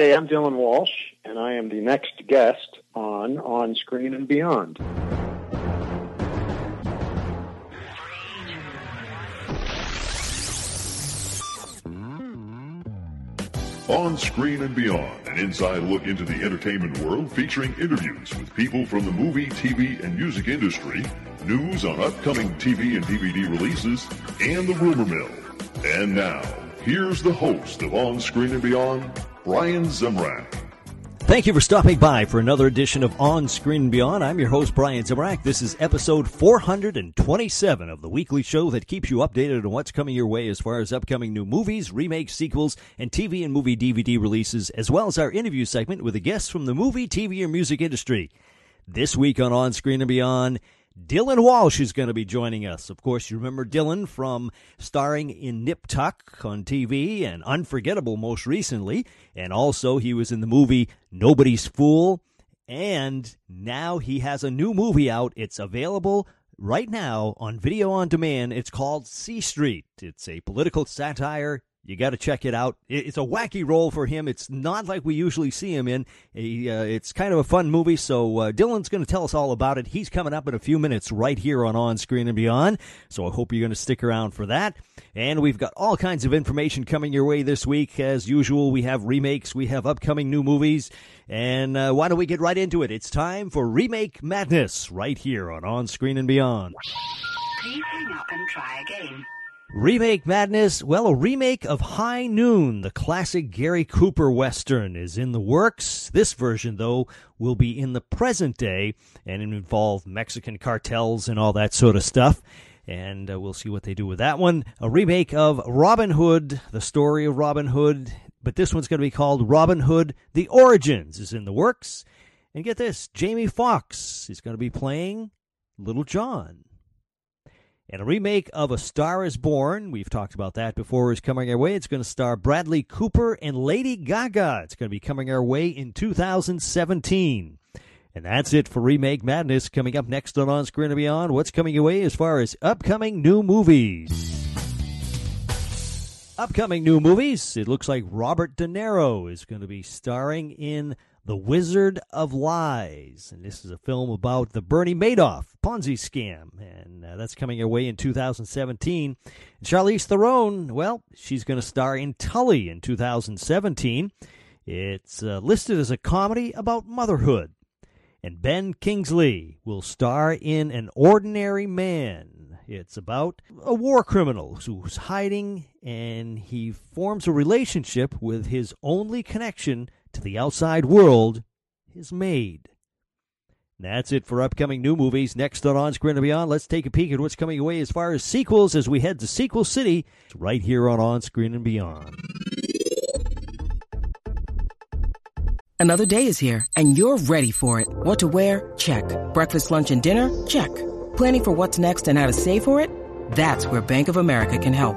Hey, I'm Dylan Walsh, and I am the next guest on On Screen and Beyond. On Screen and Beyond, an inside look into the entertainment world featuring interviews with people from the movie, TV, and music industry, news on upcoming TV and DVD releases, and the rumor mill. And now, here's the host of On Screen and Beyond, Brian Zemrak. Thank you for stopping by for another edition of On Screen Beyond. I'm your host, Brian Zemrak. This is episode 427 of the weekly show that keeps you updated on what's coming your way as far as upcoming new movies, remakes, sequels, and TV and movie DVD releases, as well as our interview segment with a guest from the movie, TV, or music industry. This week on On Screen and Beyond, Dylan Walsh is going to be joining us. Of course, you remember Dylan from starring in Nip Tuck on TV and Unforgettable most recently. And also, he was in the movie Nobody's Fool. And now he has a new movie out. It's available right now on video on demand. It's called C Street. It's a political satire you got to check it out. It's a wacky role for him. It's not like we usually see him in. He, uh, it's kind of a fun movie. So uh, Dylan's going to tell us all about it. He's coming up in a few minutes right here on On Screen and Beyond. So I hope you're going to stick around for that. And we've got all kinds of information coming your way this week. As usual, we have remakes, we have upcoming new movies. And uh, why don't we get right into it? It's time for Remake Madness right here on On Screen and Beyond. Please hang up and try again. Remake Madness, well, a remake of High Noon, the classic Gary Cooper Western, is in the works. This version, though, will be in the present day and involve Mexican cartels and all that sort of stuff. And uh, we'll see what they do with that one. A remake of Robin Hood, the story of Robin Hood, but this one's going to be called Robin Hood The Origins, is in the works. And get this Jamie Foxx is going to be playing Little John. And a remake of A Star is Born, we've talked about that before, is coming our way. It's going to star Bradley Cooper and Lady Gaga. It's going to be coming our way in 2017. And that's it for Remake Madness. Coming up next on On Screen and Beyond, what's coming your way as far as upcoming new movies? Upcoming new movies, it looks like Robert De Niro is going to be starring in the Wizard of Lies. And this is a film about the Bernie Madoff Ponzi scam. And uh, that's coming your way in 2017. And Charlize Theron, well, she's going to star in Tully in 2017. It's uh, listed as a comedy about motherhood. And Ben Kingsley will star in An Ordinary Man. It's about a war criminal who's hiding and he forms a relationship with his only connection to the outside world, his maid. That's it for upcoming new movies. Next on On Screen and Beyond, let's take a peek at what's coming away as far as sequels as we head to Sequel City right here on On Screen and Beyond. Another day is here, and you're ready for it. What to wear? Check. Breakfast, lunch, and dinner? Check. Planning for what's next and how to save for it? That's where Bank of America can help.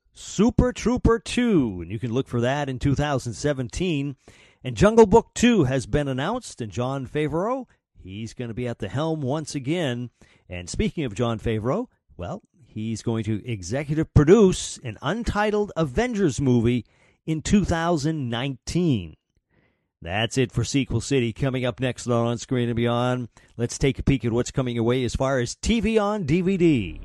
Super Trooper 2, and you can look for that in 2017. And Jungle Book 2 has been announced, and Jon Favreau, he's going to be at the helm once again. And speaking of Jon Favreau, well, he's going to executive produce an untitled Avengers movie in 2019. That's it for Sequel City. Coming up next on On Screen and Beyond, let's take a peek at what's coming away as far as TV on DVD.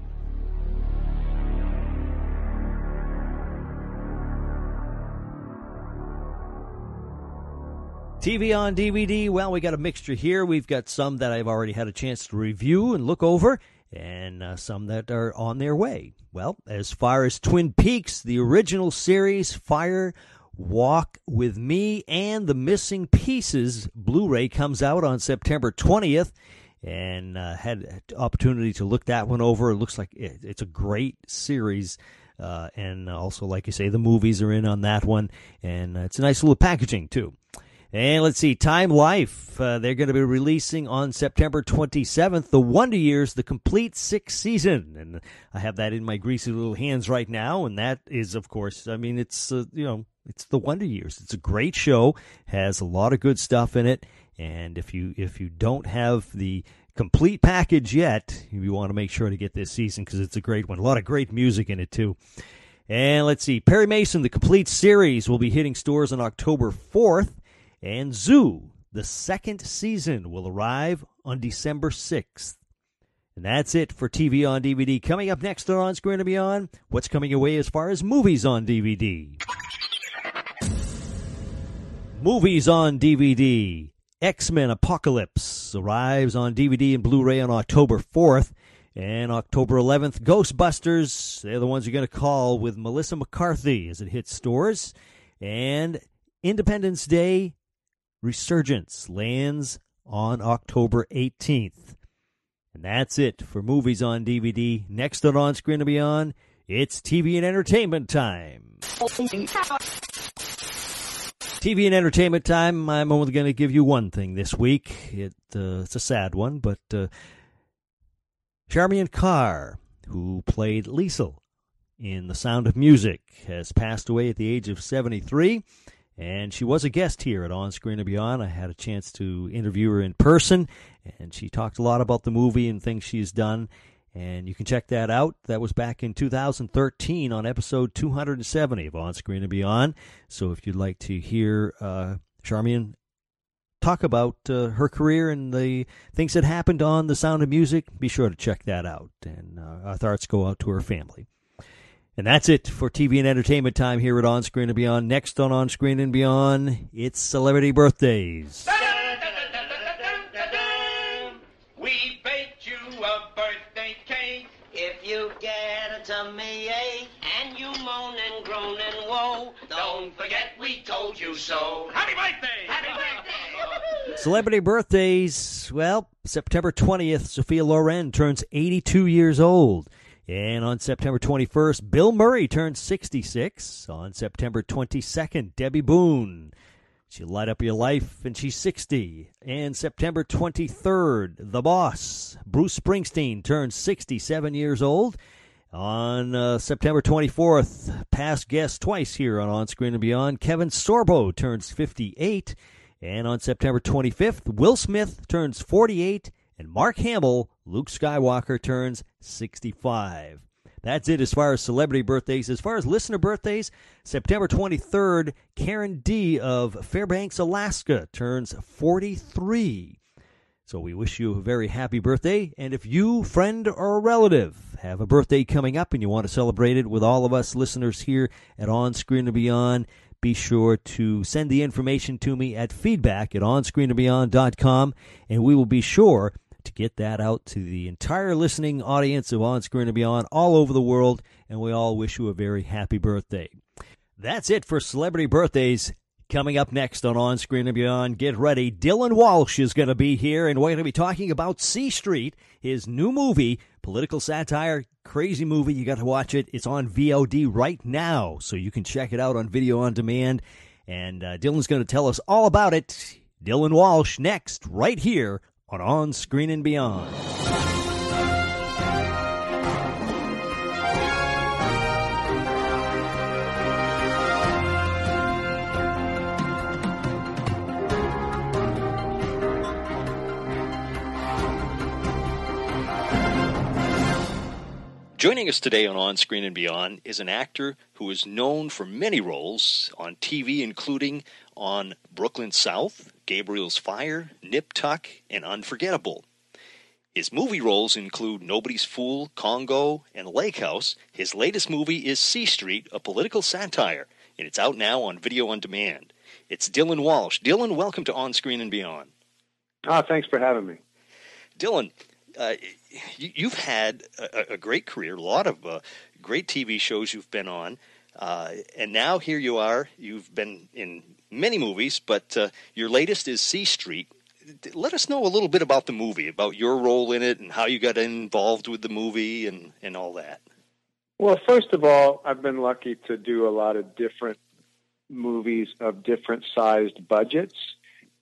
TV on DVD, well, we got a mixture here. We've got some that I've already had a chance to review and look over, and uh, some that are on their way. Well, as far as Twin Peaks, the original series, Fire Walk with Me, and The Missing Pieces Blu ray comes out on September 20th. And uh, had opportunity to look that one over. It looks like it, it's a great series. Uh, and also, like you say, the movies are in on that one. And uh, it's a nice little packaging, too. And let's see, Time Life. Uh, they're going to be releasing on September 27th The Wonder Years, the complete sixth season. And I have that in my greasy little hands right now. And that is, of course, I mean, it's, uh, you know, it's The Wonder Years. It's a great show, has a lot of good stuff in it. And if you if you don't have the complete package yet, you want to make sure to get this season because it's a great one. A lot of great music in it too. And let's see, Perry Mason, the complete series, will be hitting stores on October 4th. And Zoo, the second season, will arrive on December 6th. And that's it for TV on DVD. Coming up next on On Screen and Beyond, what's coming your way as far as movies on DVD? movies on DVD. X Men Apocalypse arrives on DVD and Blu ray on October 4th. And October 11th, Ghostbusters, they're the ones you're going to call with Melissa McCarthy as it hits stores. And Independence Day, Resurgence lands on October 18th. And that's it for movies on DVD. Next on On Screen and Beyond, it's TV and entertainment time. TV and entertainment time. I'm only going to give you one thing this week. It, uh, it's a sad one, but uh, Charmian Carr, who played Liesl in The Sound of Music, has passed away at the age of 73. And she was a guest here at On Screen and Beyond. I had a chance to interview her in person, and she talked a lot about the movie and things she's done. And you can check that out. That was back in 2013 on episode 270 of On Screen and Beyond. So if you'd like to hear uh, Charmian talk about uh, her career and the things that happened on The Sound of Music, be sure to check that out. And uh, our thoughts go out to her family. And that's it for TV and entertainment time here at On Screen and Beyond. Next on On Screen and Beyond, it's celebrity birthdays. We baked you a birthday cake. If you get a tummy ache and you moan and groan and woe, don't forget we told you so. Happy birthday! Happy birthday! Celebrity birthdays. Well, September 20th, Sophia Loren turns 82 years old. And on September 21st, Bill Murray turns 66. On September 22nd, Debby Boone. She'll light up your life, and she's 60. And September 23rd, The Boss. Bruce Springsteen turns 67 years old. On uh, September 24th, past guest twice here on On Screen and Beyond, Kevin Sorbo turns 58. And on September 25th, Will Smith turns 48. And Mark Hamill, Luke Skywalker, turns 65. That's it as far as celebrity birthdays. As far as listener birthdays, September 23rd, Karen D. of Fairbanks, Alaska, turns 43. So we wish you a very happy birthday. And if you, friend, or relative have a birthday coming up and you want to celebrate it with all of us listeners here at On Screen and Beyond, be sure to send the information to me at feedback at onscreenandbeyond.com, and we will be sure to get that out to the entire listening audience of On Screen and Beyond all over the world, and we all wish you a very happy birthday. That's it for celebrity birthdays. Coming up next on On Screen and Beyond, get ready. Dylan Walsh is going to be here, and we're going to be talking about C Street, his new movie, political satire, crazy movie. You got to watch it. It's on VOD right now, so you can check it out on video on demand. And uh, Dylan's going to tell us all about it. Dylan Walsh next, right here on On Screen and Beyond. Joining us today on On Screen and Beyond is an actor who is known for many roles on TV, including on Brooklyn South, Gabriel's Fire, Nip Tuck, and Unforgettable. His movie roles include Nobody's Fool, Congo, and Lake House. His latest movie is C Street, a political satire, and it's out now on video on demand. It's Dylan Walsh. Dylan, welcome to On Screen and Beyond. Ah, thanks for having me. Dylan, uh, you, have had a, a, great career, a lot of uh, great TV shows you've been on, uh, and now here you are. You've been in many movies, but uh, your latest is C Street. Let us know a little bit about the movie, about your role in it, and how you got involved with the movie, and and all that. Well, first of all, I've been lucky to do a lot of different movies of different sized budgets.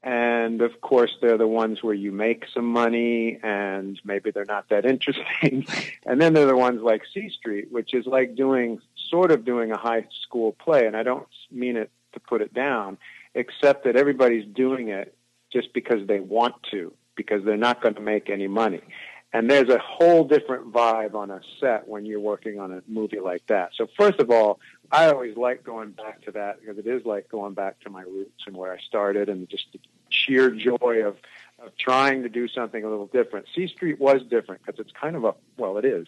And of course, they're the ones where you make some money and maybe they're not that interesting. and then they're the ones like C Street, which is like doing, sort of doing a high school play. And I don't mean it to put it down, except that everybody's doing it just because they want to, because they're not going to make any money. And there's a whole different vibe on a set when you're working on a movie like that. So first of all, I always like going back to that because it is like going back to my roots and where I started and just the sheer joy of, of trying to do something a little different. C Street was different because it's kind of a, well, it is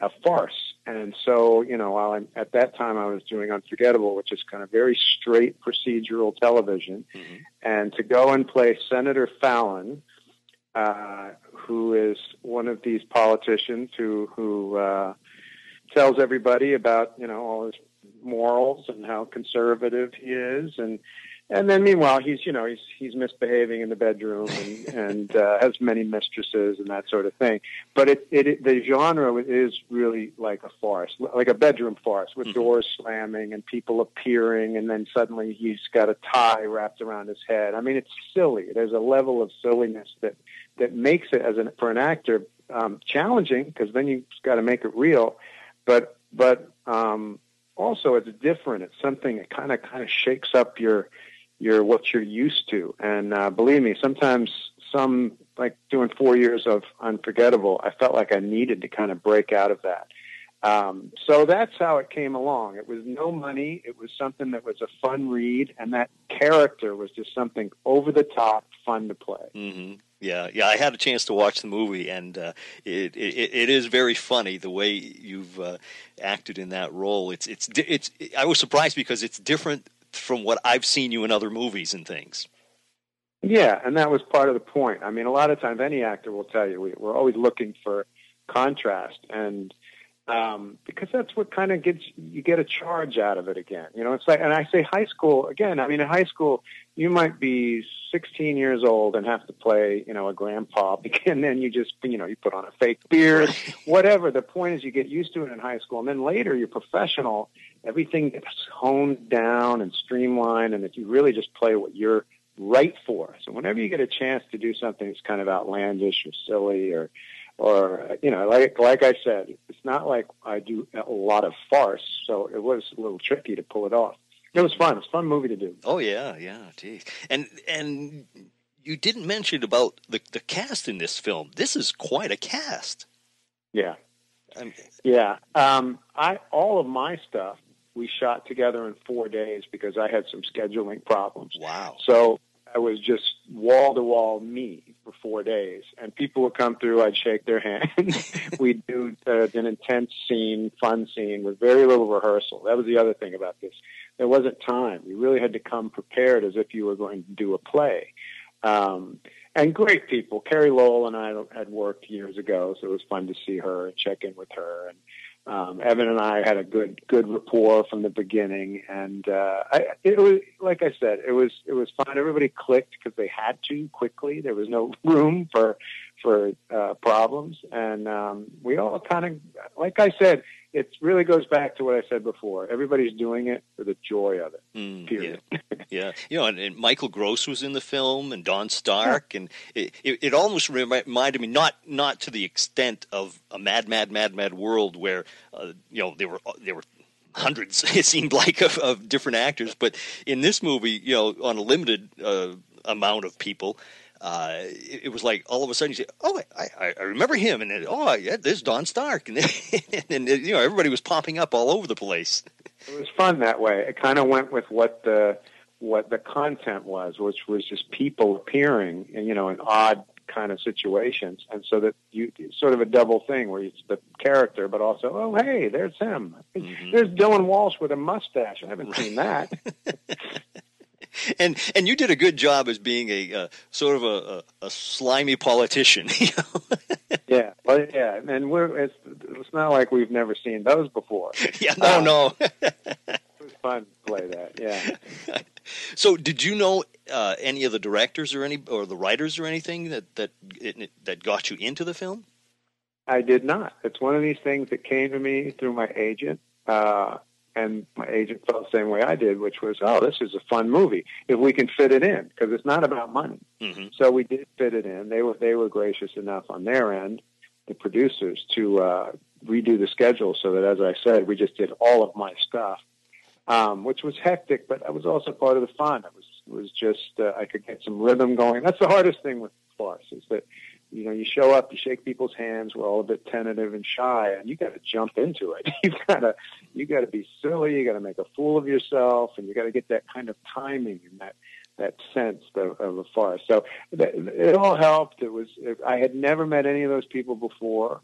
a farce. And so, you know, while I'm at that time I was doing Unforgettable, which is kind of very straight procedural television, mm-hmm. and to go and play Senator Fallon, uh, who is one of these politicians who who uh, tells everybody about you know all his morals and how conservative he is, and and then meanwhile he's you know he's he's misbehaving in the bedroom and and uh, has many mistresses and that sort of thing. But it, it, it the genre is really like a farce, like a bedroom farce with mm-hmm. doors slamming and people appearing, and then suddenly he's got a tie wrapped around his head. I mean, it's silly. There's a level of silliness that that makes it as an for an actor um, challenging because then you've got to make it real, but but um, also it's different. It's something that kind of kind of shakes up your your what you're used to. And uh, believe me, sometimes some like doing four years of Unforgettable, I felt like I needed to kind of break out of that. Um, so that's how it came along. It was no money. It was something that was a fun read, and that character was just something over the top, fun to play. Mm-hmm. Yeah, yeah. I had a chance to watch the movie, and uh, it, it, it is very funny the way you've uh, acted in that role. It's it's it's. I was surprised because it's different from what I've seen you in other movies and things. Yeah, and that was part of the point. I mean, a lot of times any actor will tell you we, we're always looking for contrast, and um, because that's what kind of gets you get a charge out of it again. You know, it's like, and I say high school again. I mean, in high school, you might be 16 years old and have to play, you know, a grandpa, and then you just, you know, you put on a fake beard, whatever. The point is, you get used to it in high school, and then later you're professional. Everything gets honed down and streamlined, and if you really just play what you're right for. So whenever you get a chance to do something that's kind of outlandish or silly or or you know, like like I said, it's not like I do a lot of farce, so it was a little tricky to pull it off. It was fun. It was a fun movie to do. Oh yeah, yeah, geez. And and you didn't mention about the the cast in this film. This is quite a cast. Yeah, I'm, yeah. Um, I all of my stuff we shot together in four days because I had some scheduling problems. Wow. So I was just wall to wall me for four days, and people would come through. I'd shake their hand. We'd do uh, an intense scene, fun scene with very little rehearsal. That was the other thing about this. There wasn't time. You really had to come prepared as if you were going to do a play. Um, and great people. Carey Lowell and I had worked years ago, so it was fun to see her and check in with her. And um, Evan and I had a good good rapport from the beginning, and uh, I, it was like I said, it was it was fun. Everybody clicked because they had to quickly. There was no room for for uh, problems, and um, we all kind of, like I said, it really goes back to what I said before. Everybody's doing it for the joy of it. Mm, period. Yeah. yeah. you know, and, and, Michael Gross was in the film, and Don Stark, yeah. and it, it, it, almost reminded me not not to the extent of a Mad, Mad, Mad, Mad World where uh, you know there were there were hundreds it seemed like of, of, different actors, but in this movie, you know, on a limited uh, amount of people uh, it, it, was like all of a sudden you say, "Oh, I, I remember him," and then, "Oh, yeah, there's Don Stark," and, then, and you know everybody was popping up all over the place. It was fun that way. It kind of went with what the what the content was, which was just people appearing, in, you know, in odd kind of situations, and so that you sort of a double thing where it's the character, but also, oh, hey, there's him. Mm-hmm. There's Dylan Walsh with a mustache. I haven't seen that. and and you did a good job as being a uh, sort of a, a, a, slimy politician. You know? yeah, well, yeah, and we're it's, it's not like we've never seen those before. Yeah, no, um, no. it was fun to play that. Yeah. So, did you know uh, any of the directors or any or the writers or anything that that it, that got you into the film? I did not. It's one of these things that came to me through my agent. Uh, and my agent felt the same way I did, which was, oh, this is a fun movie if we can fit it in because it's not about money. hmm So we did fit it in. They were they were gracious enough on their end, the producers, to uh, redo the schedule so that, as I said, we just did all of my stuff, um, which was hectic, but that was also part of the fun. It was was just uh, I could get some rhythm going. That's the hardest thing with farce is that you know you show up, you shake people's hands, we're all a bit tentative and shy, and you got to jump into it. you got to you got to be silly, you got to make a fool of yourself, and you got to get that kind of timing and that that sense of, of a farce. So that, it all helped. It was I had never met any of those people before.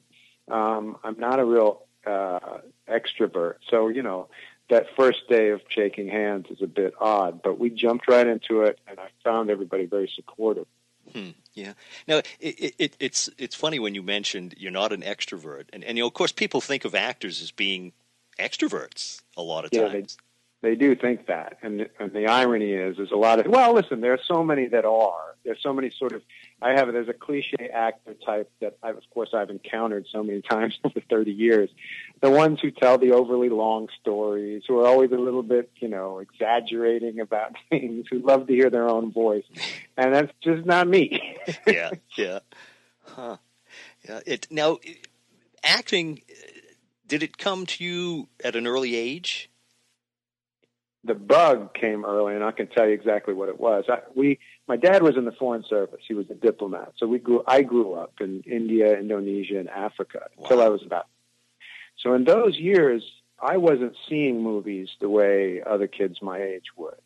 Um, I'm not a real uh, extrovert, so you know that first day of shaking hands is a bit odd. But we jumped right into it, and I found everybody very supportive. Hmm, yeah. Now it, it, it's it's funny when you mentioned you're not an extrovert, and and you know, of course people think of actors as being extroverts a lot of Yeah, they- times. They do think that, and and the irony is, is a lot of well, listen, there are so many that are. There's so many sort of. I have there's a cliche actor type that I've of course I've encountered so many times over 30 years. The ones who tell the overly long stories, who are always a little bit, you know, exaggerating about things, who love to hear their own voice, and that's just not me. yeah, yeah, huh? Yeah. It now it- acting. Did it come to you at an early age? the bug came early, and I can tell you exactly what it was. I, we, my dad was in the foreign service; he was a diplomat. So we grew. I grew up in India, Indonesia, and Africa until I was about. So in those years, I wasn't seeing movies the way other kids my age would.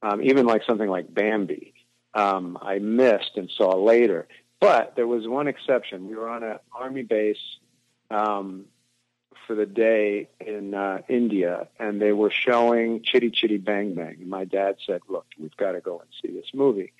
Um, even like something like Bambi, um, I missed and saw later. But there was one exception. We were on an army base um, for the day in uh, India, and they were showing Chitty Chitty Bang Bang. And my dad said, "Look, we've got to go and see this movie."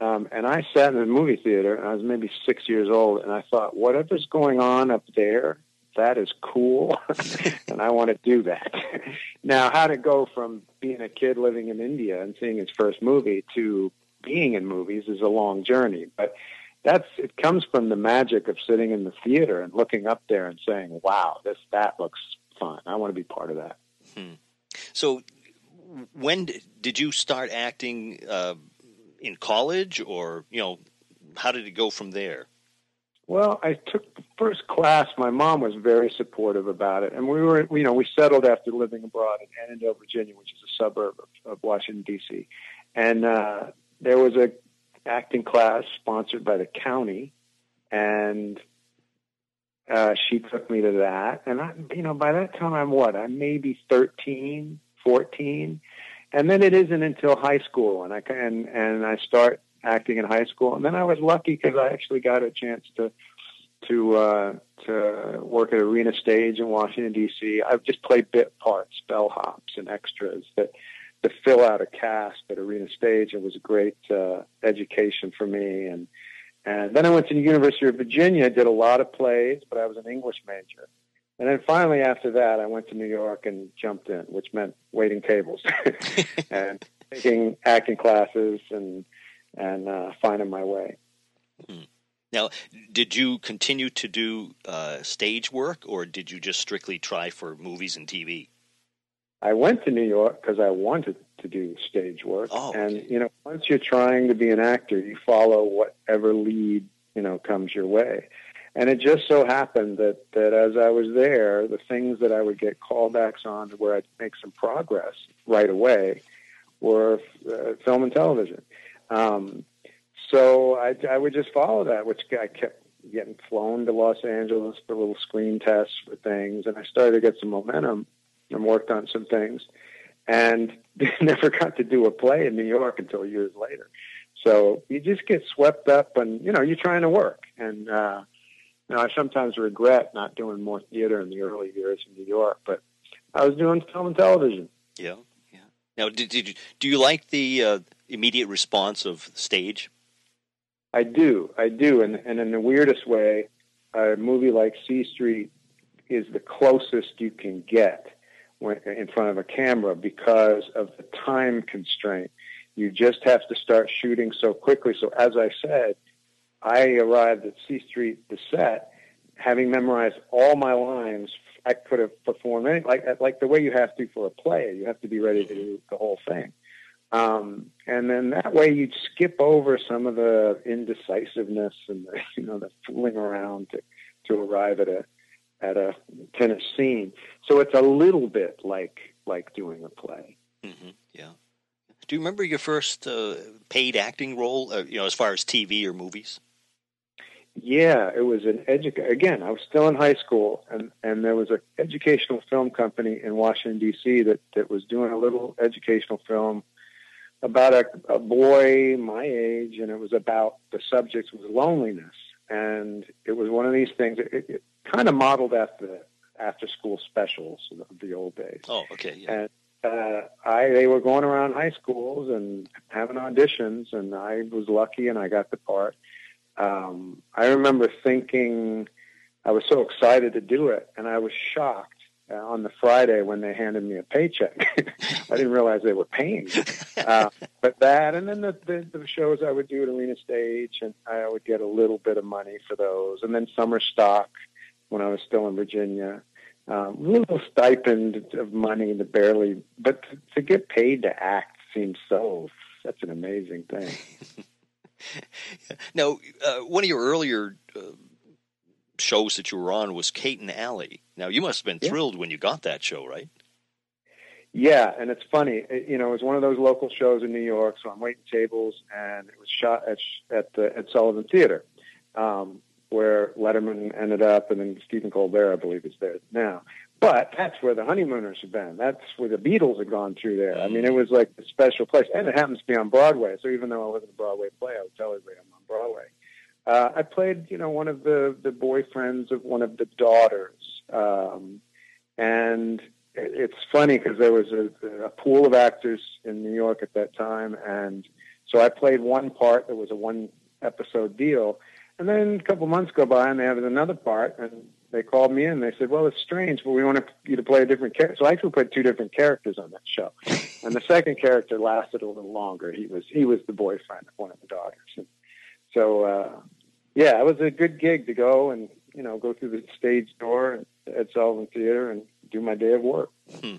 Um, and I sat in the movie theater, and I was maybe six years old, and I thought, whatever's going on up there, that is cool, and I want to do that. now, how to go from being a kid living in India and seeing his first movie to being in movies is a long journey, but that's it comes from the magic of sitting in the theater and looking up there and saying, "Wow, this that looks fun. I want to be part of that." So, when did you start acting uh, in college, or you know, how did it go from there? Well, I took the first class. My mom was very supportive about it, and we were, you know, we settled after living abroad in Annandale, Virginia, which is a suburb of, of Washington D.C. And uh, there was a acting class sponsored by the county, and uh, she took me to that. And I, you know, by that time, I'm what? I'm maybe 13, 14. And then it isn't until high school, and I can and I start acting in high school, and then I was lucky because I actually got a chance to to uh, to work at Arena Stage in Washington D.C. I've just played bit parts, bellhops, and extras that to fill out a cast at Arena Stage. It was a great uh, education for me, and and then I went to the University of Virginia, did a lot of plays, but I was an English major. And then finally, after that, I went to New York and jumped in, which meant waiting tables and taking acting classes and and uh, finding my way. Now, did you continue to do uh, stage work, or did you just strictly try for movies and TV? I went to New York because I wanted to do stage work. Oh, and okay. you know, once you're trying to be an actor, you follow whatever lead you know comes your way. And it just so happened that that as I was there, the things that I would get callbacks on where I'd make some progress right away were uh, film and television. Um, so I, I would just follow that, which I kept getting flown to Los Angeles for little screen tests for things, and I started to get some momentum and worked on some things, and never got to do a play in New York until years later. So you just get swept up, and you know you're trying to work, and uh, know I sometimes regret not doing more theater in the early years in New York, but I was doing film and television. Yeah, yeah. Now, did, did you, do you like the uh, immediate response of stage? I do, I do, and and in the weirdest way, a movie like C Street is the closest you can get when, in front of a camera because of the time constraint. You just have to start shooting so quickly. So as I said, I arrived at C Street, the set, having memorized all my lines I could have performed any like like the way you have to for a play. You have to be ready to do the whole thing. Um, and then that way you'd skip over some of the indecisiveness and the, you know the fooling around to to arrive at a at a tennis scene. So it's a little bit like like doing a play. Mm-hmm. Yeah. Do you remember your first uh, paid acting role? Uh, you know, as far as TV or movies. Yeah, it was an educa. Again, I was still in high school, and and there was an educational film company in Washington D.C. that that was doing a little educational film about a, a boy my age, and it was about the subject was loneliness, and it was one of these things. It, it kind of modeled after the after school specials of the old days. Oh, okay. Yeah. And uh, I they were going around high schools and having auditions, and I was lucky and I got the part. Um, I remember thinking I was so excited to do it, and I was shocked uh, on the Friday when they handed me a paycheck. I didn't realize they were paying. Uh, but that, and then the, the the shows I would do at Arena Stage, and I would get a little bit of money for those, and then summer stock when I was still in Virginia. Um, little stipend of money to barely, but to, to get paid to act seems so such an amazing thing. now, uh, one of your earlier uh, shows that you were on was Kate and Allie. Now, you must have been Yeah. thrilled when you got that show, right? Yeah, and it's funny. It, you know, it was one of those local shows in New York, so I'm waiting tables, and it was shot at at the at Sullivan Theater, um, where Letterman ended up, and then Stephen Colbert, I believe, is there now. But that's where the honeymooners have been. That's where the Beatles had gone through there. I mean, it was like a special place, and it happens to be on Broadway. So even though I wasn't a Broadway play, I would everybody I'm on Broadway. Uh, I played, you know, one of the the boyfriends of one of the daughters, um, and it- it's funny because there was a, a pool of actors in New York at that time, and so I played one part that was a one episode deal, and then a couple months go by and they have another part, and they called me in. They said, "Well, it's strange, but we want you to play a different character." So I actually played two different characters on that show, and the second character lasted a little longer. He was he was the boyfriend of one of the daughters, and so uh, yeah, it was a good gig to go and you know go through the stage door at Sullivan Theater and do my day of work. Yeah.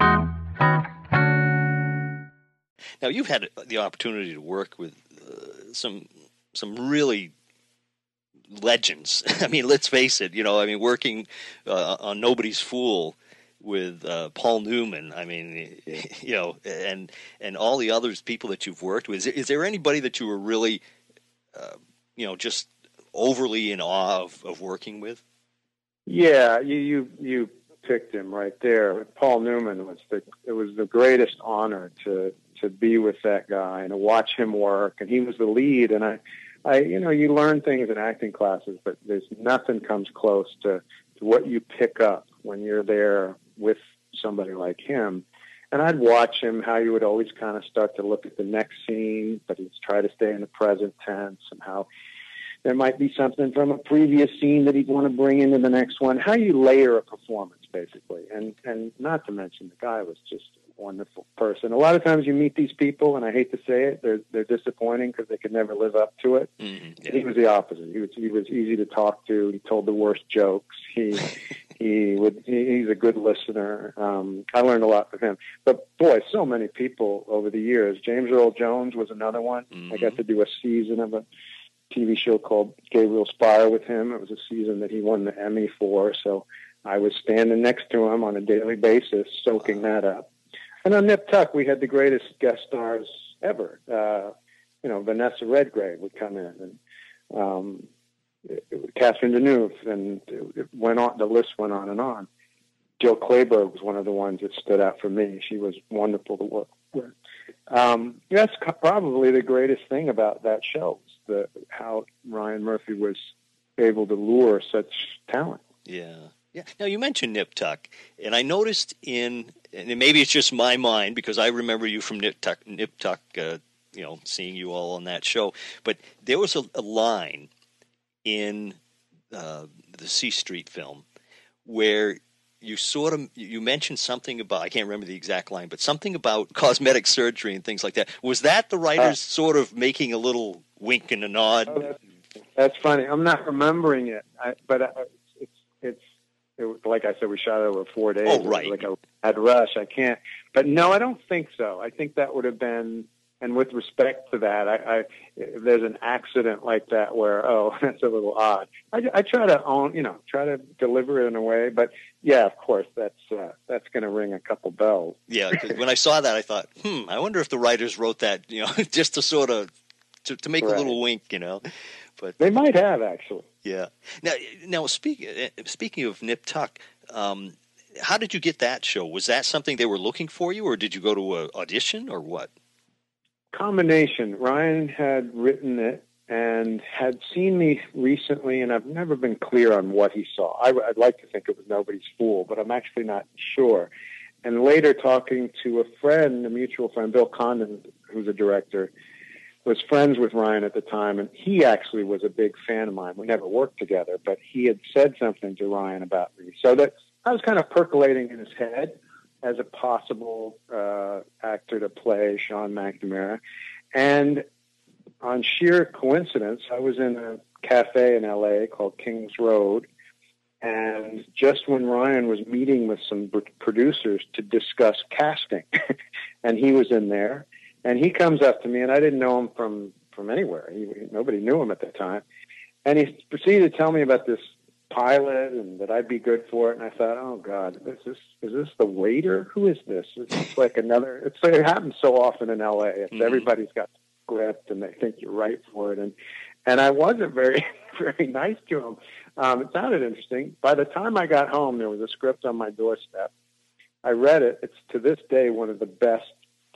Now, you've had the opportunity to work with uh, some some really legends. I mean, let's face it. You know, I mean, working uh, on Nobody's Fool with uh, Paul Newman. I mean, you know, and and all the others people that you've worked with. Is there, anybody that you were really, uh, you know, just overly in awe of, of working with? Yeah, you you you picked him right there. Paul Newman was the it was the greatest honor to to be with that guy and to watch him work. And he was the lead. And I, I you know, you learn things in acting classes, but there's nothing comes close to, to what you pick up when you're there with somebody like him. And I'd watch him how you would always kind of start to look at the next scene, but he'd try to stay in the present tense and how there might be something from a previous scene that he'd want to bring into the next one. How you layer a performance, basically, and and not to mention the guy was just a wonderful person. A lot of times you meet these people, and I hate to say it, they're they're disappointing because they could never live up to it. Mm-hmm. He was the opposite. He was he was easy to talk to. He told the worst jokes. He he would he, he's a good listener. Um, I learned a lot from him. But boy, so many people over the years. James Earl Jones was another one. I got to do a season of a TV show called Gabriel's Fire with him. It was a season that he won the Emmy for. So I was standing next to him on a daily basis, soaking that up. And on Nip Tuck, we had the greatest guest stars ever. Uh, you know, Vanessa Redgrave would come in, and um, it, it, Catherine Deneuve, and it, it went on. The list went on and on. Jill Clayburgh was one of the ones that stood out for me. She was wonderful to work with. Um, that's probably the greatest thing about that show, the how Ryan Murphy was able to lure such talent. Yeah. Yeah. Now you mentioned Nip Tuck, and I noticed in, and maybe it's just my mind because I remember you from Nip Tuck, Nip Tuck, uh, you know, seeing you all on that show. But there was a, a line in uh, the C Street film where you sort of you mentioned something about I can't remember the exact line, but something about cosmetic surgery and things like that. Was that the writers uh, sort of making a little wink and a nod? Oh, that's, that's, funny. I'm not remembering it, I, but it's it like I said, we shot it over four days. Oh, right. Like a had rush. I can't. But no, I don't think so. I think that would have been and with respect to that, I, I there's an accident like that where oh that's a little odd. I, I try to own you know try to deliver it in a way, but yeah, of course that's uh, that's going to ring a couple bells. Yeah, when I saw that, I thought, hmm, I wonder if the writers wrote that you know just to sort of to, to make right. a little wink, you know. But they might have actually. Yeah. Now, now speaking speaking of Nip Tuck. Um, how did you get that show? Was that something they were looking for you, or did you go to an audition, or what? combination. Ryan had written it and had seen me recently, and I've never been clear on what he saw. I, would like to think it was Nobody's Fool, but I'm actually not sure. And later, talking to a friend, a mutual friend, Bill Condon, who's a director, was friends with Ryan at the time, and he actually was a big fan of mine. We never worked together, but he had said something to Ryan about me. So that I was kind of percolating in his head as a possible uh, actor to play Sean McNamara. And on sheer coincidence, I was in a cafe in LA called Kings Road. And just when Ryan was meeting with some producers to discuss casting, and he was in there, and he comes up to me, and I didn't know him from from anywhere. He, nobody knew him at the time, and he proceeded to tell me about this pilot and that I'd be good for it. And I thought, oh God, is this is this the waiter? Who is this? It's like another. It's like it happens so often in L.A. It's mm-hmm. everybody's got script and they think you're right for it. And and I wasn't very very nice to him. Um, it sounded interesting. By the time I got home, there was a script on my doorstep. I read it. It's to this day one of the best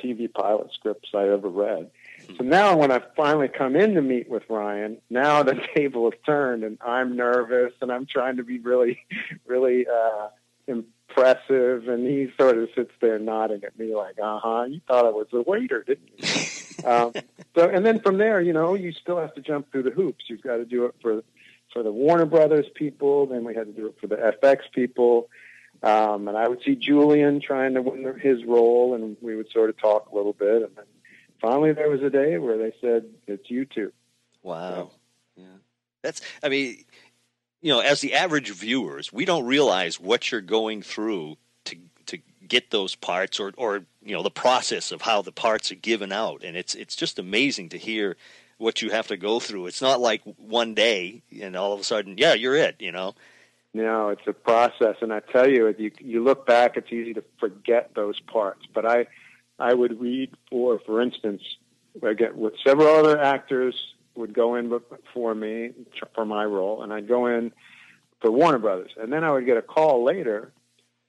TV pilot scripts I ever read. So now when I finally come in to meet with Ryan, now the table is turned and I'm nervous and I'm trying to be really, really uh, impressive. And he sort of sits there nodding at me like, uh huh, you thought I was a waiter, didn't you? um, so, and then from there, you know, you still have to jump through the hoops. You've got to do it for, for the Warner Brothers people. Then we had to do it for the FX people. Um, and I would see Julian trying to win his role, and we would sort of talk a little bit, and then finally there was a day where they said it's you two. Wow. So, yeah. That's I mean, you know, as the average viewers, we don't realize what you're going through to to get those parts or or you know, the process of how the parts are given out and it's it's just amazing to hear what you have to go through. It's not like one day and all of a sudden, yeah, you're it, you know. No, it's a process, and I tell you, you you look back, it's easy to forget those parts. But I I would read for, for instance, again with several other actors would go in for me for my role, and I'd go in for Warner Brothers, and then I would get a call later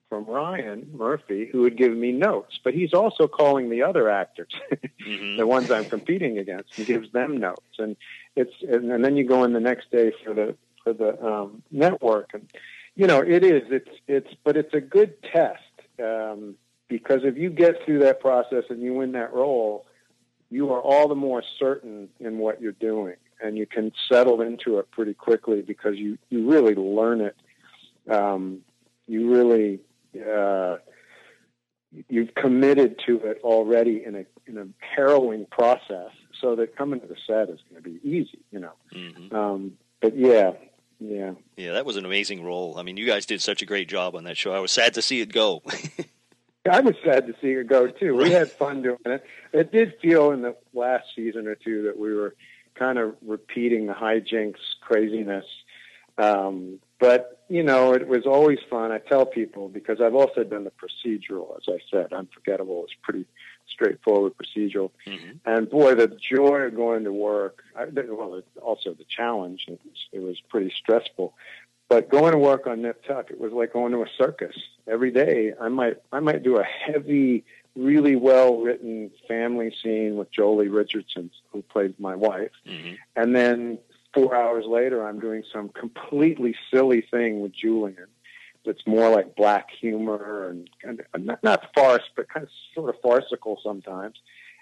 from Ryan Murphy who would give me notes, but he's also calling the other actors, mm-hmm. the ones I'm competing against, and gives them notes, and it's and, and then you go in the next day for the for the um, network, and you know it is it's it's but it's a good test. Um, because if you get through that process and you win that role, you are all the more certain in what you're doing and you can settle into it pretty quickly because you, you really learn it. Um, you really, uh, you've committed to it already in a, in a harrowing process so that coming to the set is going to be easy, you know? Mm-hmm. Um, but yeah, yeah. Yeah, that was an amazing role. I mean, you guys did such a great job on that show. I was sad to see it go. I was sad to see it go too. We had fun doing it. It did feel in the last season or two that we were kind of repeating the hijinks craziness. Um, but you know, it was always fun. I tell people because I've also done the procedural, as I said, Unforgettable is pretty straightforward procedural. Mm-hmm. And boy, the joy of going to work. I, well, also the challenge. It was, it was pretty stressful. But going to work on Nip Tuck, it was like going to a circus. Every day, I might I might do a heavy, really well written family scene with Joely Richardson, who plays my wife, mm-hmm. and then four hours later, I'm doing some completely silly thing with Julian. That's more like black humor and, not, not farce, but kind of sort of farcical sometimes.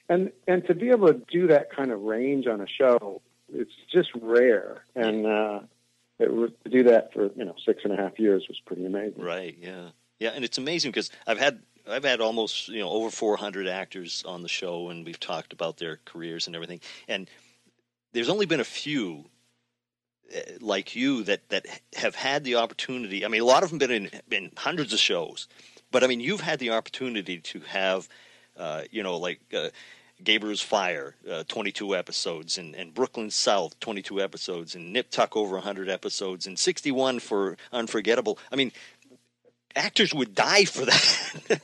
And and to be able to do that kind of range on a show, it's just rare. And uh, it to do that for you know six and a half years was pretty amazing. Right. Yeah. Yeah. And it's amazing because I've had I've had almost you know over 400 actors on the show, and we've talked about their careers and everything. And there's only been a few like you that that have had the opportunity. I mean, a lot of them been in in hundreds of shows, but I mean, you've had the opportunity to have, uh, you know, like. Uh, Gabriel's Fire, uh, 22 episodes, and, and Brooklyn South, 22 episodes, and Nip Tuck over 100 episodes, and 61 for Unforgettable. I mean, actors would die for that.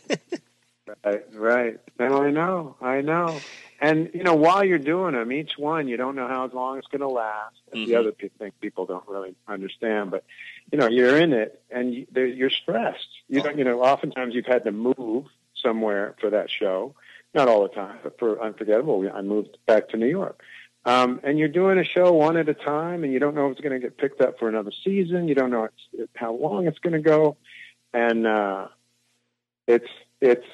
right, right. No, I know, I know. And you know, while you're doing them, each one you don't know how long it's going to last. That's Mm-hmm. The other thing people don't really understand, but you know, you're in it and you're stressed. You don't, you know, oftentimes you've had to move somewhere for that show. Not all the time, but for Unforgettable, I moved back to New York. Um, and you're doing a show one at a time, and you don't know if it's going to get picked up for another season. You don't know it's, how long it's going to go, and uh, it's it's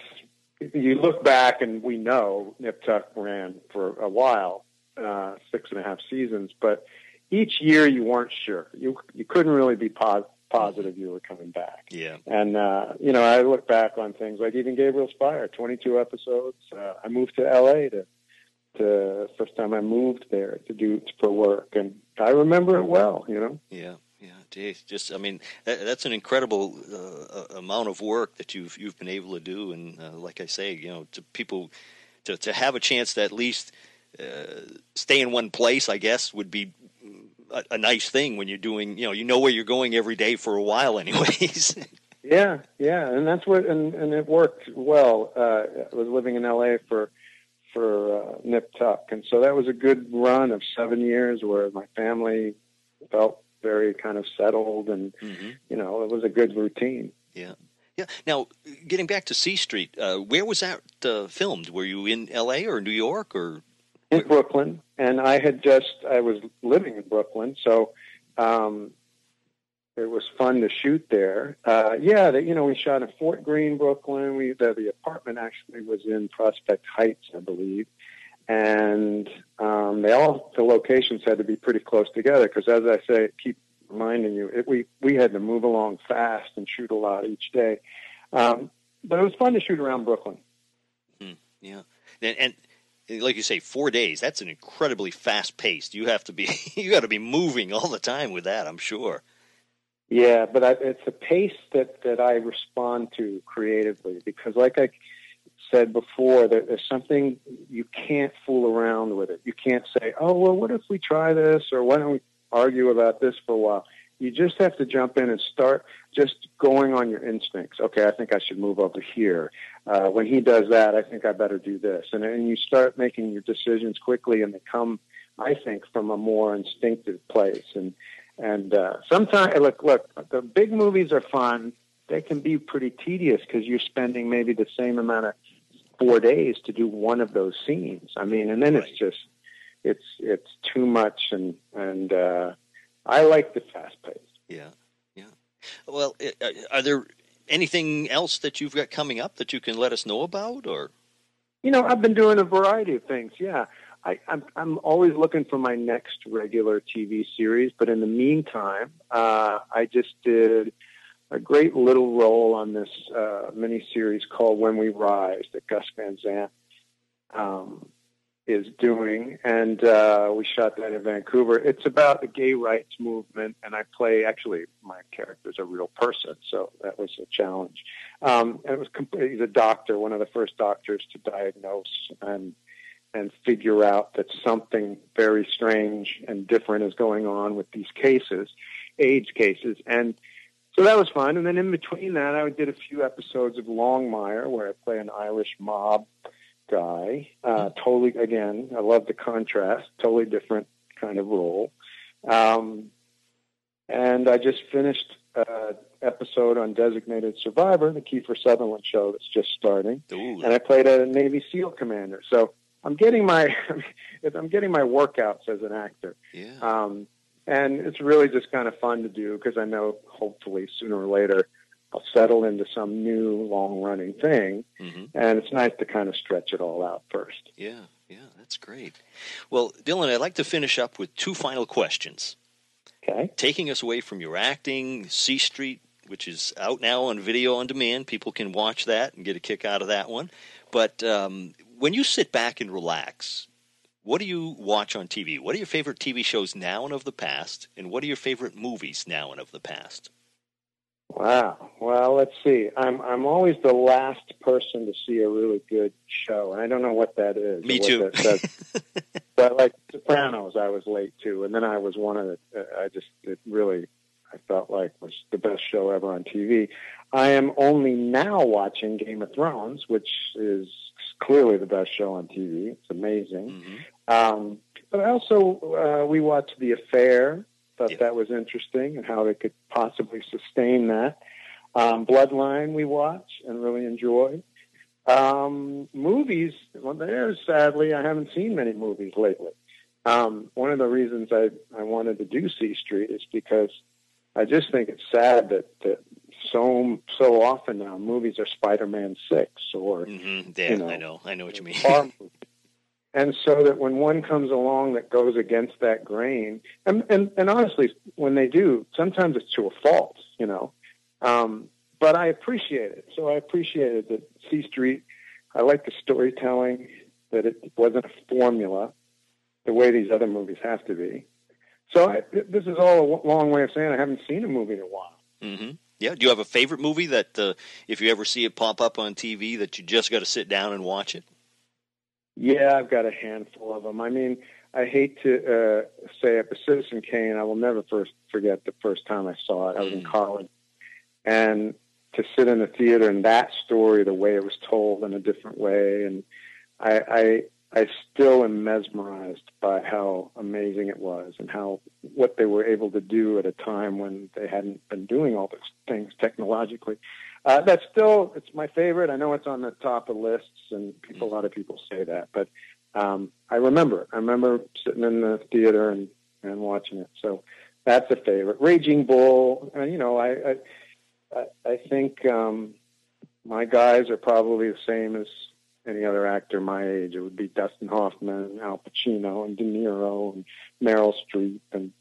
you look back and we know Nip Tuck ran for a while, uh, six and a half seasons, but each year you weren't sure. You you couldn't really be pos- positive you were coming back. yeah. And uh, you know, I look back on things like even Gabriel's Fire, 22 episodes. Uh, I moved to LA to to first time I moved there to do for work, and I remember it well. You know. Yeah, just I mean that, that's an incredible uh, amount of work that you've you've been able to do, and uh, like I say, you know, to people to to have a chance to at least uh, stay in one place, I guess, would be a, a nice thing when you're doing, you know, you know where you're going every day for a while, anyways. Yeah, yeah, and that's what, and, and it worked well. Uh, I was living in LA for for uh, Nip Tuck, and so that was a good run of seven years where my family felt very kind of settled, and Mhm. you know, it was a good routine. Yeah. Yeah. Now, getting back to C Street, uh, where was that uh, filmed? Were you in L.A. or New York or? in Brooklyn, and I had just I was living in Brooklyn, so um, it was fun to shoot there. Uh, yeah, they, you know, we shot in Fort Greene, Brooklyn. We the, the apartment actually was in Prospect Heights, I believe, and um, they all the locations had to be pretty close together because, as I say, keep reminding you, it, we we had to move along fast and shoot a lot each day. Um, but it was fun to shoot around Brooklyn. Yeah, and, and like you say, four days. That's an incredibly fast pace. You have to be you got to be moving all the time with that. I'm sure. Yeah, but I, it's a pace that that I respond to creatively because, like I said before, that there's something you can't fool around with it. You can't say, "Oh, well, what if we try this?" or "Why don't we argue about this for a while?" You just have to jump in and start just going on your instincts. Okay, I think I should move over here. Uh, when he does that, I think I better do this, and and you start making your decisions quickly, and they come, I think, from a more instinctive place and. And uh, sometimes, look, look, the big movies are fun. They can be pretty tedious because you're spending maybe the same amount of four days to do one of those scenes. I mean, and then Right. it's just, it's it's too much. And and uh, I like the fast pace. Yeah, yeah. Well, uh, are there anything else that you've got coming up that you can let us know about, or? You know, I've been doing a variety of things. Yeah, I, I'm I'm always looking for my next regular TV series, but in the meantime, uh, I just did a great little role on this uh, mini series called When We Rise that Gus Van Sant um, is doing, and uh, we shot that in Vancouver. It's about the gay rights movement, and I play actually my character's a real person, so that was a challenge. Um, and it was com- he's a doctor, one of the first doctors to diagnose and and figure out that something very strange and different is going on with these cases, AIDS cases, and so that was fun. And then in between that, I did a few episodes of Longmire, where I play an Irish mob guy. Uh, totally, again, I love the contrast. Totally different kind of role. Um, and I just finished uh, episode on Designated Survivor, the Kiefer Sutherland show that's just starting, Ooh, and I played a Navy SEAL commander. So I'm getting my I'm getting my workouts as an actor. yeah. Um, and it's really just kind of fun to do because I know hopefully sooner or later I'll settle into some new long running thing, hmm and it's nice to kind of stretch it all out first. Yeah, yeah, that's great. Well, Dylan, I'd like to finish up with two final questions. Okay. Taking us away from your acting, C Street, which is out now on video on demand. People can watch that and get a kick out of that one. But um, when you sit back and relax, what do you watch on TV? What are your favorite TV shows now and of the past? And what are your favorite movies now and of the past? Wow. Well, let's see. I'm I'm always the last person to see a really good show, and I don't know what that is. Me too. but like Sopranos, I was late to, and then I was one of the. I just it really I felt like was the best show ever on TV. I am only now watching Game of Thrones, which is clearly the best show on TV. It's amazing. Mhm. Um, but also, uh, we watched The Affair. Thought Yeah. that was interesting and how they could possibly sustain that. Um, Bloodline we watch and really enjoy. Um, movies, well, there's sadly I haven't seen many movies lately. Um, one of the reasons I, I wanted to do C Street is because I just think it's sad that, that so so often now movies are Spider-Man six or Mhm. Yeah, You know, I know. I know what you mean. And so that when one comes along that goes against that grain, and, and, and honestly, when they do, sometimes it's to a fault, you know. Um, but I appreciate it. So I appreciated that C Street. I like the storytelling, that it wasn't a formula the way these other movies have to be. So I, this is all a long way of saying I haven't seen a movie in a while. hmm Yeah. Do you have a favorite movie that, uh, if you ever see it pop up on TV, that you just got to sit down and watch it? Yeah, I've got a handful of them. I mean, I hate to uh, say it, but Citizen Kane, I will never first forget the first time I saw it. I was in Mm. college, and to sit in the theater and that story, the way it was told in a different way, and I, I, still am mesmerized by how amazing it was and how what they were able to do at a time when they hadn't been doing all those things technologically. Uh, that's still it's my favorite. I know it's on the top of lists, and people, a lot of people say that, but um, I remember it. I remember sitting in the theater and, and watching it. So that's a favorite. Raging Bull. Uh, you know, I, I, I think um, my guys are probably the same as any other actor my age. It would be Dustin Hoffman, Al Pacino, and De Niro, and Meryl Streep, and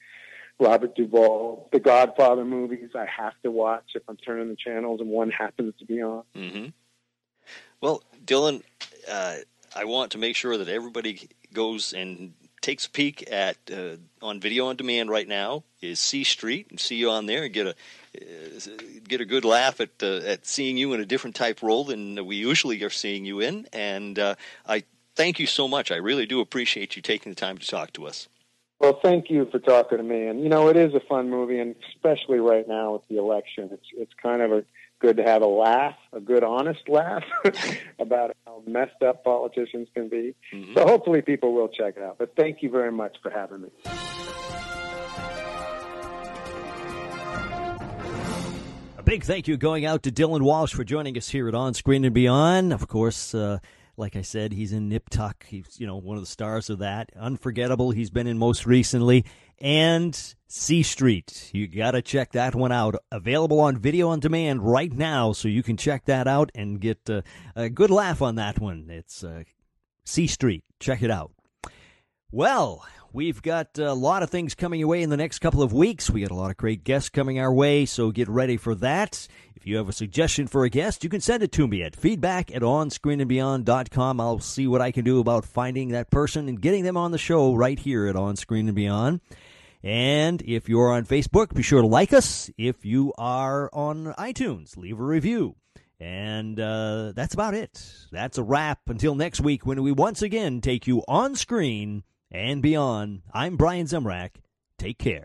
Robert Duvall. The Godfather movies I have to watch if I'm turning the channels and one happens to be on. hmm Well, Dylan, uh, I want to make sure that everybody goes and takes a peek at uh, on video on demand right now is C Street and see you on there and get a get a good laugh at uh, at seeing you in a different type role than we usually are seeing you in. And uh, I thank you so much. I really do appreciate you taking the time to talk to us. Well, thank you for talking to me. And you know, it is a fun movie, and especially right now with the election, it's it's kind of a good to have a laugh, a good honest laugh about how messed up politicians can be. Mhm. So hopefully people will check it out. But thank you very much for having me. Big thank you going out to Dylan Walsh for joining us here at On Screen and Beyond. Of course, uh, like I said, he's in Nip Tuck. He's you know one of the stars of that. Unforgettable. He's been in most recently, and C Street. You got to check that one out. Available on video on demand right now, so you can check that out and get uh, a good laugh on that one. It's uh, C Street. Check it out. Well, we've got a lot of things coming your way in the next couple of weeks. We got a lot of great guests coming our way, so get ready for that. If you have a suggestion for a guest, you can send it to me at feedback at onscreenandbeyond.com. I'll see what I can do about finding that person and getting them on the show right here at On Screen and Beyond. And if you're on Facebook, be sure to like us. If you are on iTunes, leave a review. And uh, that's about it. That's a wrap until next week when we once again take you on screen and beyond. I'm Brian Zemrak. Take care.